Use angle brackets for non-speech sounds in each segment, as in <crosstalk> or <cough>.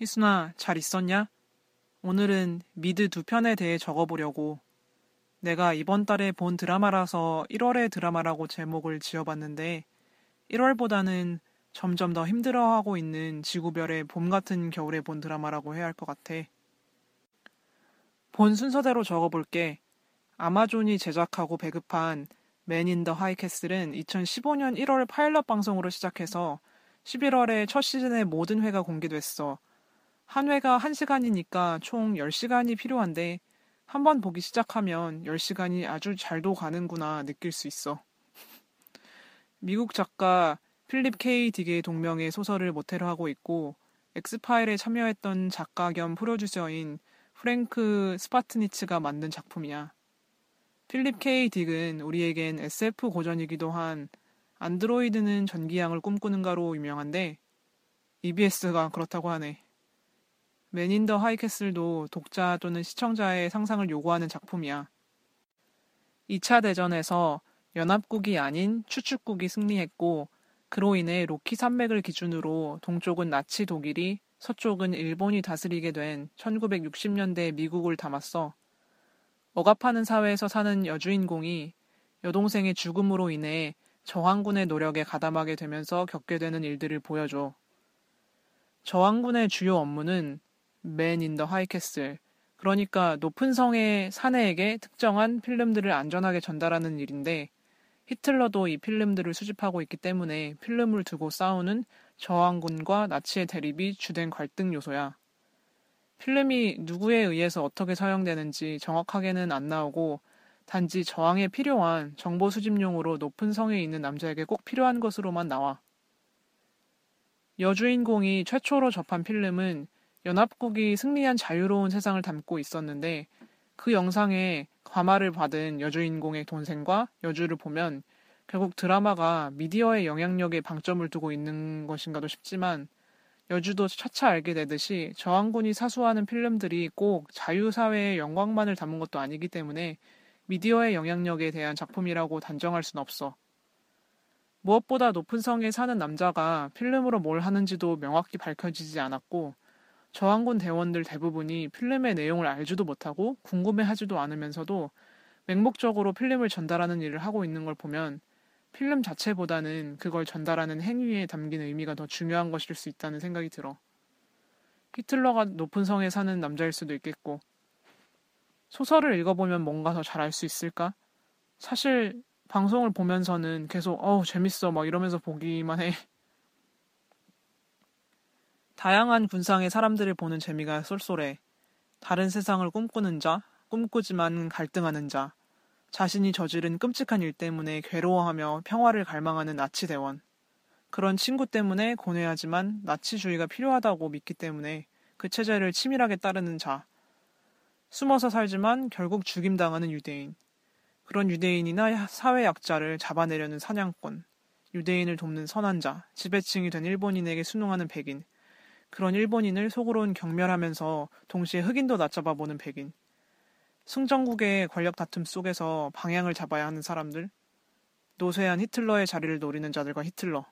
희순아, 잘 있었냐? 오늘은 미드 두 편에 대해 적어보려고. 내가 이번 달에 본 드라마라서 1월의 드라마라고 제목을 지어봤는데, 1월보다는 점점 더 힘들어하고 있는 지구별의 봄 같은 겨울에 본 드라마라고 해야 할 것 같아. 본 순서대로 적어볼게. 아마존이 제작하고 배급한 맨 인 더 하이캐슬은 2015년 1월 파일럿 방송으로 시작해서 11월에 첫 시즌의 모든 회가 공개됐어. 한 회가 1시간이니까 총 10시간이 필요한데 한 번 보기 시작하면 10시간이 아주 잘도 가는구나 느낄 수 있어. <laughs> 미국 작가 필립 K. 딕의 동명의 소설을 모태로 하고 있고 엑스파일에 참여했던 작가 겸 프로듀서인 프랭크 스파트니츠가 만든 작품이야. 필립 K. 딕은 우리에겐 SF 고전이기도 한 안드로이드는 전기양을 꿈꾸는가로 유명한데 EBS가 그렇다고 하네. 맨인 더 하이캐슬도 독자 또는 시청자의 상상을 요구하는 작품이야. 2차 대전에서 연합국이 아닌 추축국이 승리했고 그로 인해 로키 산맥을 기준으로 동쪽은 나치 독일이 서쪽은 일본이 다스리게 된 1960년대 미국을 담았어. 억압하는 사회에서 사는 여주인공이 여동생의 죽음으로 인해 저항군의 노력에 가담하게 되면서 겪게 되는 일들을 보여줘. 저항군의 주요 업무는 맨 인 더 하이캐슬. 그러니까 높은 성의 사내에게 특정한 필름들을 안전하게 전달하는 일인데 히틀러도 이 필름들을 수집하고 있기 때문에 필름을 두고 싸우는 저항군과 나치의 대립이 주된 갈등 요소야. 필름이 누구에 의해서 어떻게 사용되는지 정확하게는 안 나오고 단지 저항에 필요한 정보 수집용으로 높은 성에 있는 남자에게 꼭 필요한 것으로만 나와. 여주인공이 최초로 접한 필름은 연합국이 승리한 자유로운 세상을 담고 있었는데 그 영상에 과마를 받은 여주인공의 동생과 여주를 보면 결국 드라마가 미디어의 영향력에 방점을 두고 있는 것인가도 싶지만 여주도 차차 알게 되듯이 저항군이 사수하는 필름들이 꼭 자유사회의 영광만을 담은 것도 아니기 때문에 미디어의 영향력에 대한 작품이라고 단정할 순 없어. 무엇보다 높은 성에 사는 남자가 필름으로 뭘 하는지도 명확히 밝혀지지 않았고 저항군 대원들 대부분이 필름의 내용을 알지도 못하고 궁금해하지도 않으면서도 맹목적으로 필름을 전달하는 일을 하고 있는 걸 보면 필름 자체보다는 그걸 전달하는 행위에 담긴 의미가 더 중요한 것일 수 있다는 생각이 들어. 히틀러가 높은 성에 사는 남자일 수도 있겠고, 소설을 읽어보면 뭔가 더 잘 알 수 있을까? 사실 방송을 보면서는 계속 어우 재밌어 막 이러면서 보기만 해. 다양한 군상의 사람들을 보는 재미가 쏠쏠해. 다른 세상을 꿈꾸는 자, 꿈꾸지만 갈등하는 자, 자신이 저지른 끔찍한 일 때문에 괴로워하며 평화를 갈망하는 나치 대원. 그런 친구 때문에 고뇌하지만 나치주의가 필요하다고 믿기 때문에 그 체제를 치밀하게 따르는 자. 숨어서 살지만 결국 죽임당하는 유대인. 그런 유대인이나 사회 약자를 잡아내려는 사냥꾼. 유대인을 돕는 선한 자, 지배층이 된 일본인에게 순응하는 백인. 그런 일본인을 속으론 경멸하면서 동시에 흑인도 낮잡아 보는 백인. 승전국의 권력 다툼 속에서 방향을 잡아야 하는 사람들. 노쇠한 히틀러의 자리를 노리는 자들과 히틀러.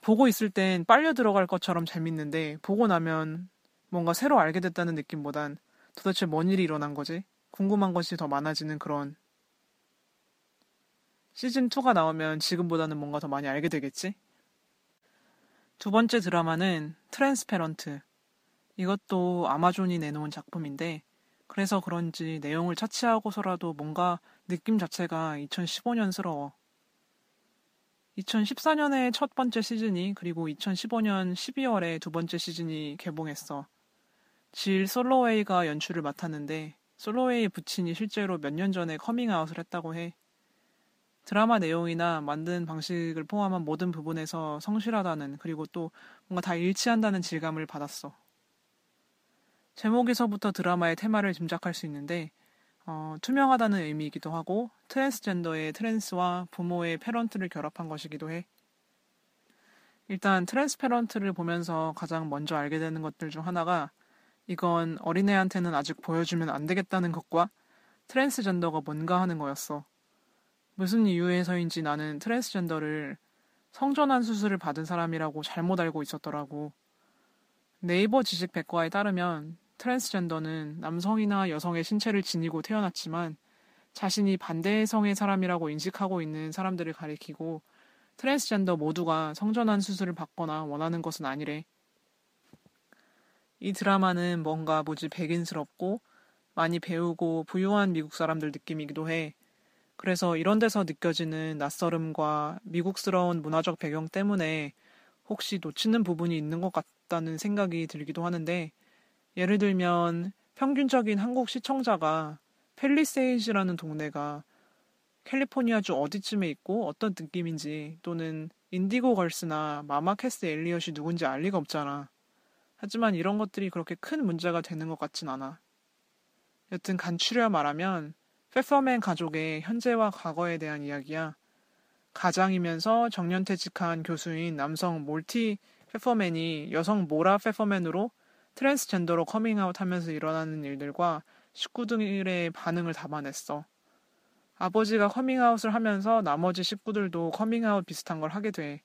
보고 있을 땐 빨려 들어갈 것처럼 재밌는데 보고 나면 뭔가 새로 알게 됐다는 느낌보단 도대체 뭔 일이 일어난 거지? 궁금한 것이 더 많아지는 그런 시즌2가 나오면 지금보다는 뭔가 더 많이 알게 되겠지? 두 번째 드라마는 트랜스페런트. 이것도 아마존이 내놓은 작품인데, 그래서 그런지 내용을 차치하고서라도 뭔가 느낌 자체가 2015년스러워. 2014년에 첫 번째 시즌이, 그리고 2015년 12월에 두 번째 시즌이 개봉했어. 질 솔로웨이가 연출을 맡았는데, 솔로웨이 부친이 실제로 몇 년 전에 커밍아웃을 했다고 해. 드라마 내용이나 만든 방식을 포함한 모든 부분에서 성실하다는 그리고 또 뭔가 다 일치한다는 질감을 받았어. 제목에서부터 드라마의 테마를 짐작할 수 있는데 어, 투명하다는 의미이기도 하고 트랜스젠더의 trans와 부모의 parent를 결합한 것이기도 해. 일단 트랜스페런트를 보면서 가장 먼저 알게 되는 것들 중 하나가 이건 어린애한테는 아직 보여주면 안 되겠다는 것과 트랜스젠더가 뭔가 하는 거였어. 무슨 이유에서인지 나는 트랜스젠더를 성전환 수술을 받은 사람이라고 잘못 알고 있었더라고. 네이버 지식 백과에 따르면 트랜스젠더는 남성이나 여성의 신체를 지니고 태어났지만 자신이 반대의 성의 사람이라고 인식하고 있는 사람들을 가리키고 트랜스젠더 모두가 성전환 수술을 받거나 원하는 것은 아니래. 이 드라마는 뭔가 무지 백인스럽고 많이 배우고 부유한 미국 사람들 느낌이기도 해. 그래서 이런 데서 느껴지는 낯설음과 미국스러운 문화적 배경 때문에 혹시 놓치는 부분이 있는 것 같다는 생각이 들기도 하는데 예를 들면 평균적인 한국 시청자가 펠리세이즈라는 동네가 캘리포니아주 어디쯤에 있고 어떤 느낌인지 또는 인디고 걸스나 마마 캐스 엘리엇이 누군지 알 리가 없잖아. 하지만 이런 것들이 그렇게 큰 문제가 되는 것 같진 않아. 여튼 간추려 말하면 페퍼맨 가족의 현재와 과거에 대한 이야기야. 가장이면서 정년퇴직한 교수인 남성 몰티 페퍼맨이 여성 모라 페퍼맨으로 트랜스젠더로 커밍아웃 하면서 일어나는 일들과 식구들의 반응을 담아냈어. 아버지가 커밍아웃을 하면서 나머지 식구들도 커밍아웃 비슷한 걸 하게 돼.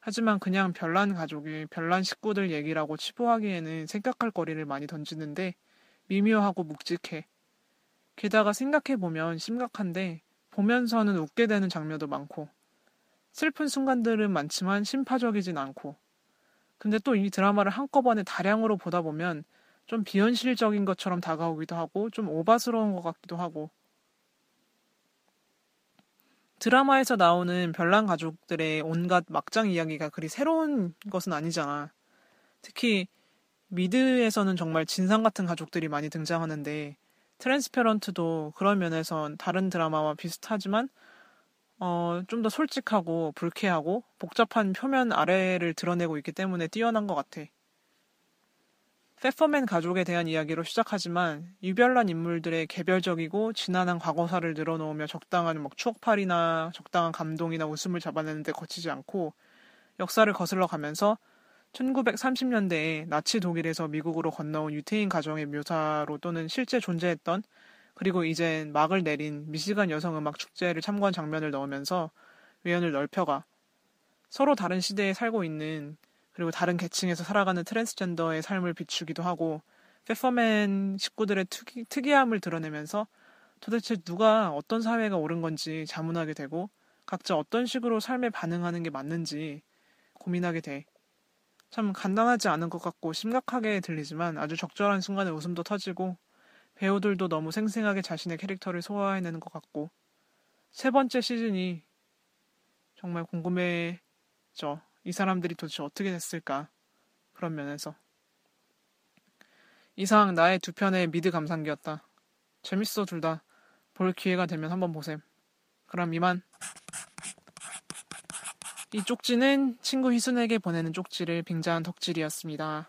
하지만 그냥 별난 가족이 별난 식구들 얘기라고 치부하기에는 생각할 거리를 많이 던지는데 미묘하고 묵직해. 게다가 생각해보면 심각한데 보면서는 웃게 되는 장면도 많고 슬픈 순간들은 많지만 신파적이진 않고 근데 또 이 드라마를 한꺼번에 다량으로 보다 보면 좀 비현실적인 것처럼 다가오기도 하고 좀 오바스러운 것 같기도 하고 드라마에서 나오는 별난 가족들의 온갖 막장 이야기가 그리 새로운 것은 아니잖아. 특히 미드에서는 정말 진상 같은 가족들이 많이 등장하는데 트랜스페런트도 그런 면에선 다른 드라마와 비슷하지만 어, 좀 더 솔직하고 불쾌하고 복잡한 표면 아래를 드러내고 있기 때문에 뛰어난 것 같아. 페퍼맨 가족에 대한 이야기로 시작하지만 유별난 인물들의 개별적이고 지난한 과거사를 늘어놓으며 적당한 막 추억팔이나 적당한 감동이나 웃음을 잡아내는데 거치지 않고 역사를 거슬러 가면서 1930년대에 나치 독일에서 미국으로 건너온 유태인 가정의 묘사로 또는 실제 존재했던 그리고 이젠 막을 내린 미시간 여성 음악 축제를 참고한 장면을 넣으면서 외연을 넓혀가 서로 다른 시대에 살고 있는 그리고 다른 계층에서 살아가는 트랜스젠더의 삶을 비추기도 하고 페퍼맨 식구들의 특이, 특이함을 드러내면서 도대체 누가 어떤 사회가 옳은 건지 자문하게 되고 각자 어떤 식으로 삶에 반응하는 게 맞는지 고민하게 돼. 참 간단하지 않은 것 같고 심각하게 들리지만 아주 적절한 순간에 웃음도 터지고 배우들도 너무 생생하게 자신의 캐릭터를 소화해내는 것 같고 세 번째 시즌이 정말 궁금해져. 이 사람들이 도대체 어떻게 됐을까? 그런 면에서. 이상 나의 두 편의 미드 감상기였다. 재밌어 둘 다. 볼 기회가 되면 한번 보셈. 그럼 이만. 이 쪽지는 친구 희순에게 보내는 쪽지를 빙자한 덕질이었습니다.